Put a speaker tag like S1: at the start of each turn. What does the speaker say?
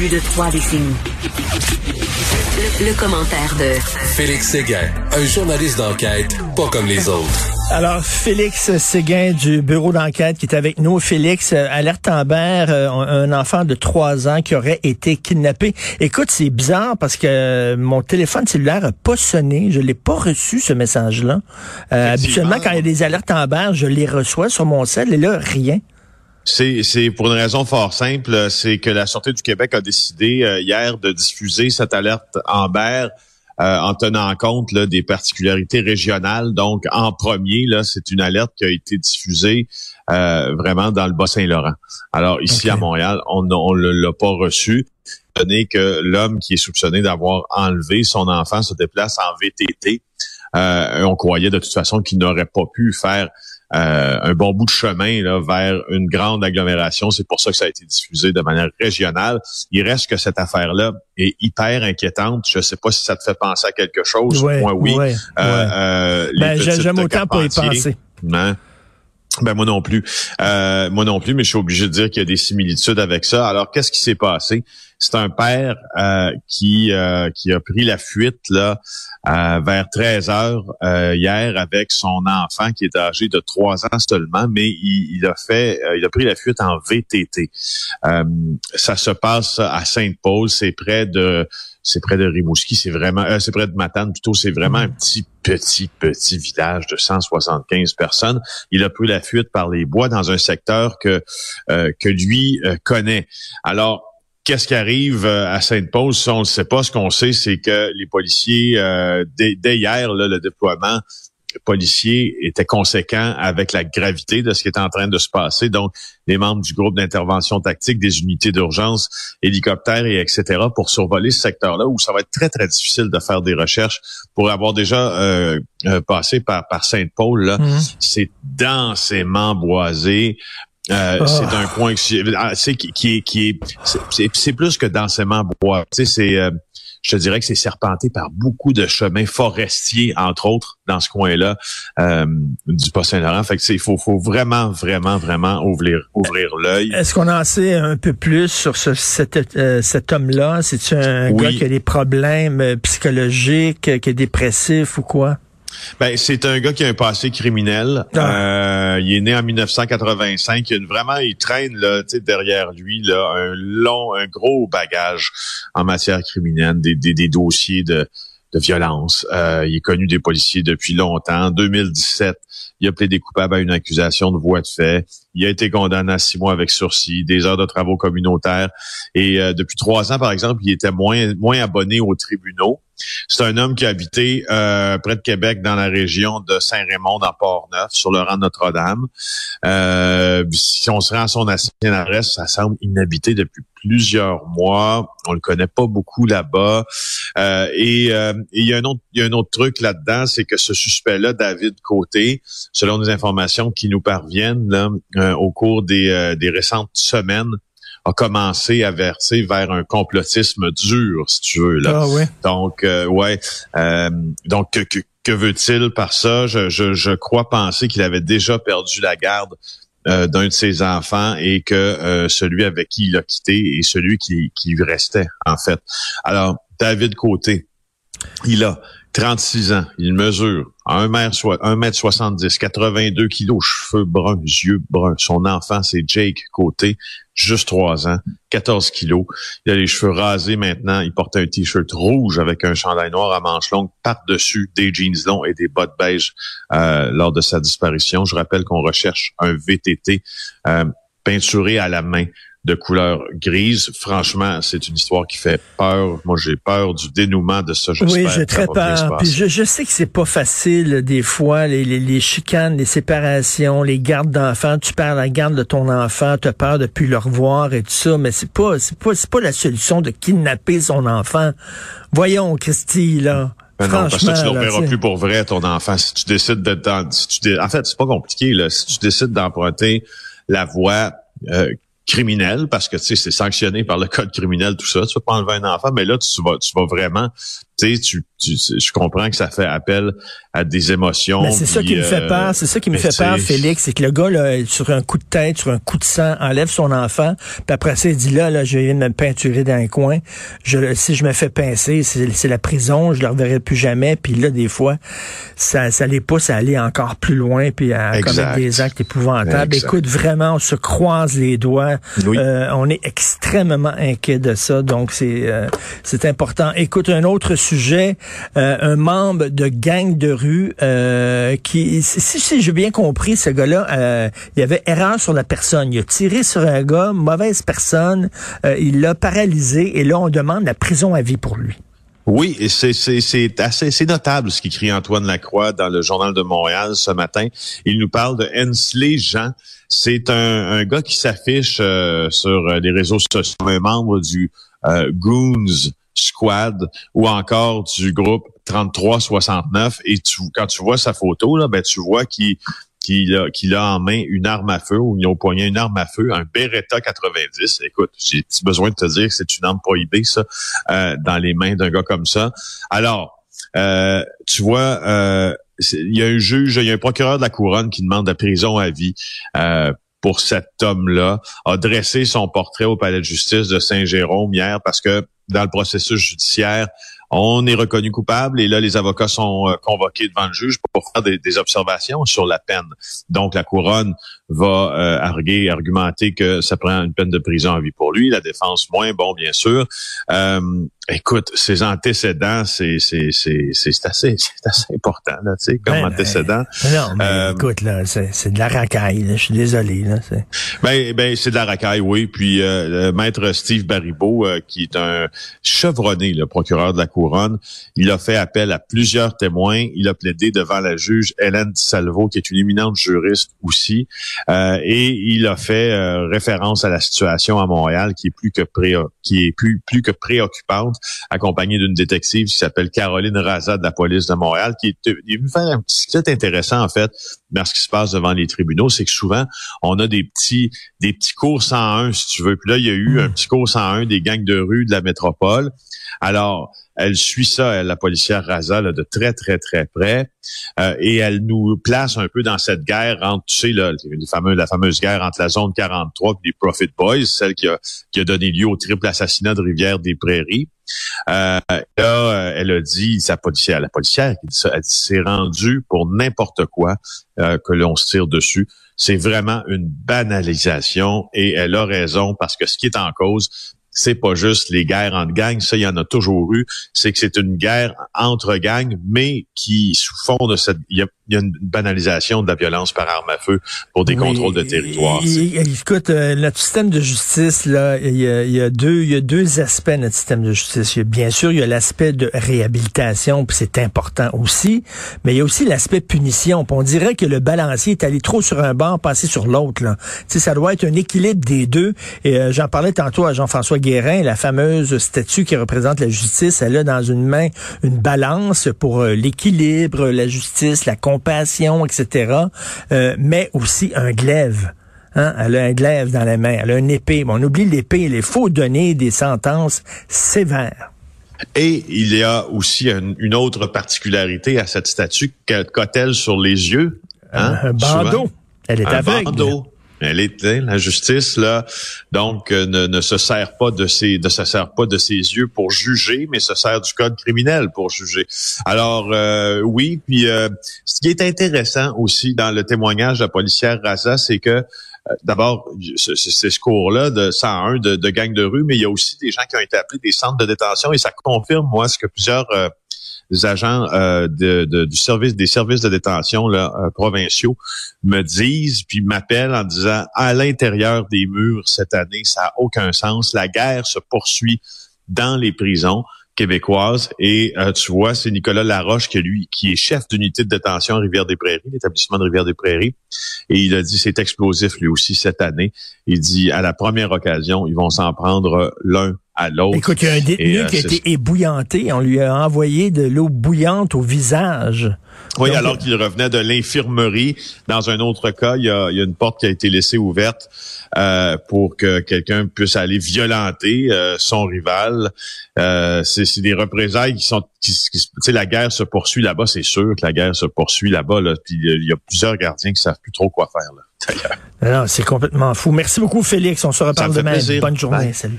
S1: plus de trois décennies. Le, commentaire de
S2: Félix Séguin, un journaliste d'enquête pas comme les autres.
S3: Alors, Félix Séguin du bureau d'enquête qui est avec nous. Félix, euh, alerte Amber, euh, un enfant de trois ans qui aurait été kidnappé. Écoute, c'est bizarre parce que euh, mon téléphone cellulaire a pas sonné. Je l'ai pas reçu, ce message-là. habituellement, quand il y a des alertes Amber, je les reçois sur mon cell et là, rien.
S4: C'est, pour une raison fort simple, c'est que la Sûreté du Québec a décidé hier de diffuser cette alerte Amber euh, en tenant compte là, des particularités régionales. Donc, en premier, là, c'est une alerte qui a été diffusée euh, vraiment dans le Bas-Saint-Laurent. Alors, ici à Montréal, on ne l'a pas reçu donné que l'homme qui est soupçonné d'avoir enlevé son enfant se déplace en VTT. Euh, on croyait de toute façon qu'il n'aurait pas pu faire euh, un bon bout de chemin là, vers une grande agglomération. C'est pour ça que ça a été diffusé de manière régionale. Il reste que cette affaire-là est hyper inquiétante. Je ne sais pas si ça te fait penser à quelque chose.
S3: Moi,
S4: oui.
S3: Euh,
S4: euh,
S3: ben, J'aime autant pour y penser.
S4: Hein? Ben moi non plus. Euh, moi non plus, mais je suis obligé de dire qu'il y a des similitudes avec ça. Alors, qu'est-ce qui s'est passé? C'est un père euh, qui euh, qui a pris la fuite là vers 13 heures hier avec son enfant qui est âgé de 3 ans seulement, mais il, il a fait il a pris la fuite en VTT. ça se passe à Sainte-Paul, c'est près de c'est près de Rimouski, c'est vraiment, euh, c'est près de Matane plutôt, c'est vraiment un petit, petit, petit village de 175 personnes. Il a pris la fuite par les bois dans un secteur que euh, que lui euh, connaît. Alors, Qu'est-ce qui arrive à Sainte-Paul? on ne sait pas. Ce qu'on sait, c'est que les policiers, dès, dès, hier, là, le déploiement policiers étaient conséquents avec la gravité de ce qui est en train de se passer. Donc, les membres du groupe d'intervention tactique, des unités d'urgence, hélicoptères et etc. pour survoler ce secteur-là où ça va être très, très difficile de faire des recherches. Pour avoir déjà euh, euh, passé par, par Sainte-Paul, mmh. c'est densément boisé. Euh, ah. C'est un coin qui, ah, qui, qui, qui est, c'est plus que densément boisé. C'est je te dirais que c'est serpenté par beaucoup de chemins forestiers, entre autres, dans ce coin-là euh, du Pas-Saint-Laurent. Fait que il faut, faut vraiment, vraiment, vraiment ouvrir, ouvrir l'œil.
S3: Est-ce qu'on en sait un peu plus sur ce, cet, euh, cet homme-là? C'est-tu un gars qui a des problèmes euh, psychologiques, qui est dépressif ou quoi?
S4: Ben, c'est un gars qui a un passé criminel. Ah. Euh, il est né en 1985. Il a vraiment, il traîne là, derrière lui là, un long, un gros bagage en matière criminelle, des, des, des dossiers de, de violence. Euh, il est connu des policiers depuis longtemps. En 2017, il a plaidé coupable à une accusation de voie de fait. Il a été condamné à six mois avec sursis, des heures de travaux communautaires. Et euh, depuis trois ans, par exemple, il était moins, moins abonné aux tribunaux. C'est un homme qui a habité euh, près de Québec, dans la région de Saint-Raymond, dans Port-Neuf, sur le rang Notre-Dame. Euh, si on se rend à son ancienne adresse, ça semble inhabité depuis plusieurs mois. On le connaît pas beaucoup là-bas. Euh, et il y a un autre, il y a un autre truc là-dedans, c'est que ce suspect-là, David Côté, selon des informations qui nous parviennent au cours des récentes semaines, a commencé à verser vers un complotisme dur, si tu veux. Là.
S3: Ah,
S4: Donc, euh, ouais. Euh, donc, que, que, veut-il par ça? Je, je, je crois penser qu'il avait déjà perdu la garde euh, d'un de ses enfants et que celui avec qui il a quitté est celui qui, qui restait, en fait. Alors, David Côté, il a 36 ans, il mesure 1 mètre, 70, 82 kilos, cheveux bruns, yeux bruns. Son enfant, c'est Jake Côté, juste 3 ans, 14 kilos. Il a les cheveux rasés maintenant. Il porte un t-shirt rouge avec un chandail noir à manches longues par-dessus des jeans longs et des bottes beige euh, lors de sa disparition. Je rappelle qu'on recherche un VTT euh, peinturé à la main de couleur grise. Franchement, c'est une histoire qui fait peur. Moi, j'ai peur du dénouement de ça.
S3: Oui, j'ai très peur. Puis je, je, sais que c'est pas facile des fois, les, les, les, chicanes, les séparations, les gardes d'enfants. Tu perds la garde de ton enfant, tu as peur de plus le revoir et tout ça, mais c'est pas, c'est pas, c'est pas la solution de kidnapper son enfant. Voyons, Christy, là.
S4: Ben non, parce que tu ne le verras plus pour vrai, ton enfant. Si tu décides de... Si tu En fait, c'est pas compliqué. Là. Si tu décides d'emprunter la voie euh, criminel parce que tu sais c'est sanctionné par le code criminel tout ça. Tu vas pas enlever un enfant mais là tu vas tu vas vraiment tu tu, je comprends que ça fait appel à des émotions.
S3: Mais c'est ça qui me fait peur. C'est ça qui me fait peur, Félix, c'est que le gars là, sur un coup de tête, sur un coup de sang, enlève son enfant, puis après ça, il dit là, là, je viens de me peinturer dans un coin. Je, si je me fais pincer, c'est la prison, je le reverrai plus jamais. Puis là, des fois, ça, ça les pousse à aller encore plus loin, puis à commettre des actes épouvantables. Écoute, vraiment, on se croise les doigts. Euh, on est extrêmement inquiet de ça, donc c'est euh, c'est important. Écoute, un autre sujet, euh, un membre de gang de rue qui, si, si j'ai bien compris, ce gars-là, il y avait erreur sur la personne. Il a tiré sur un gars, mauvaise personne, il l'a paralysé, et là, on demande la prison à vie pour lui.
S4: Oui, c'est assez notable ce qu'écrit Antoine Lacroix dans le journal de Montréal ce matin. Il nous parle de Hensley Jean. C'est un, gars qui s'affiche euh, sur les réseaux sociaux, un membre du euh, Goons Squad ou encore du groupe 3369. Et tu, quand tu vois sa photo là, ben tu vois qu'il qu'il a, a en main une arme à feu ou il a au poignet une arme à feu, un Beretta 90. Écoute, j'ai besoin de te dire que c'est une arme prohibée, ça, euh, dans les mains d'un gars comme ça. Alors, euh, tu vois, euh, il y a un juge, il y a un procureur de la couronne qui demande la prison à vie pour cet homme-là, a dressé son portrait au palais de justice de Saint-Jérôme hier parce que dans le processus judiciaire, on est reconnu coupable et là, les avocats sont euh, convoqués devant le juge pour faire des, des observations sur la peine. Donc, la couronne va euh, arguer, argumenter que ça prend une peine de prison à vie pour lui. La défense moins, bon, bien sûr. Euh, écoute, ses antécédents, c'est c'est c'est c'est assez c'est assez important là, tu sais, comme ben, antécédent.
S3: non, mais euh, écoute là, c'est c'est de la racaille. Là, je suis désolé là. C'est...
S4: Ben ben c'est de la racaille, oui. Puis euh, le maître Steve Baribeau, qui est un chevronné, le procureur de la couronne, il a fait appel à plusieurs témoins. Il a plaidé devant la juge Hélène Salvo, qui est une éminente juriste aussi. Euh, et il a fait euh, référence à la situation à Montréal qui est plus que pré qui est plus plus que préoccupante, accompagnée d'une détective qui s'appelle Caroline Raza de la police de Montréal, qui est, venue faire un petit c'est intéressant en fait dans ce qui se passe devant les tribunaux, c'est que souvent on a des petits des petits cours 101 si tu veux. Puis là il y a eu hmm. un petit cours 101 des gangs de rue de la métropole. Alors elle suit ça, elle, la policière Raza, de très, très, très près. Euh, et elle nous place un peu dans cette guerre entre, tu sais, là, la fameuse guerre entre la zone 43 et les Profit Boys, celle qui a, donné lieu au triple assassinat de Rivière-des-Prairies. Euh, là, euh, elle a dit, sa policière, la policière, elle dit, c'est rendu pour n'importe quoi que l'on se tire dessus. C'est vraiment une banalisation et elle a raison parce que ce qui est en cause, c'est pas juste les guerres entre gangs, ça il y en a toujours eu, c'est que c'est une guerre entre gangs, mais qui sous fond de cette, il y a, il y a une banalisation de la violence par arme à feu pour des contrôles de territoire.
S3: écoute, euh, notre système de justice, là, il y, a, il y, a, deux, il y a deux aspects notre système de justice. bien sûr, il y a l'aspect de réhabilitation, puis c'est important aussi, mais il y a aussi l'aspect punition. on dirait que le balancier est allé trop sur un banc, passé sur l'autre. Là. sais, ça doit être un équilibre des deux. Et euh, j'en parlais tantôt à Jean-François Guérin, la fameuse statue qui représente la justice, elle a dans une main une balance pour euh, l'équilibre, la justice, la compétence passion, etc., euh, mais aussi un glaive. Hein? Elle a un glaive dans la main, elle a une épée. on oublie l'épée, il faut donner des sentences sévères.
S4: Et il y a aussi une autre particularité à cette statue qu'a-t-elle sur les yeux?
S3: Hein? Un bandeau. Elle est un Bandeau.
S4: Elle est la justice là, donc euh, ne, ne, se sert pas de ses, ne se sert pas de ses yeux pour juger, mais se sert du code criminel pour juger. Alors euh, oui, puis euh, ce qui est intéressant aussi dans le témoignage de la policière Raza, c'est que D'abord, c'est ce cours-là de 101 de, de gang de rue, mais il y a aussi des gens qui ont été appelés des centres de détention et ça confirme, moi, ce que plusieurs des agents euh, du service des services de détention là, euh, provinciaux me disent puis m'appellent en disant à l'intérieur des murs cette année ça a aucun sens. La guerre se poursuit dans les prisons québécoises et euh, tu vois c'est Nicolas Laroche qui lui qui est chef d'unité de détention à Rivière-des-Prairies l'établissement de Rivière-des-Prairies. Et il a dit c'est explosif lui aussi cette année. Il dit à la première occasion ils vont s'en prendre l'un à l'autre.
S3: Écoute, il y a un détenu
S4: Et, euh,
S3: qui a été ébouillanté. On lui a envoyé de l'eau bouillante au visage.
S4: Oui,
S3: Donc,
S4: alors qu'il revenait de l'infirmerie. Dans un autre cas, il y a, il y a une porte qui a été laissée ouverte euh, pour que quelqu'un puisse aller violenter euh, son rival. Euh, c'est des représailles qui sont... Qui, qui- tu sais, la guerre se poursuit là-bas, c'est sûr que la guerre se poursuit là-bas. Là, puis il y a plusieurs gardiens qui savent plus trop quoi faire. Là,
S3: c'est complètement fou. Merci beaucoup, Félix. On se reparle demain.
S4: plaisir.
S3: Bonne journée.
S4: Bye.
S3: Salut.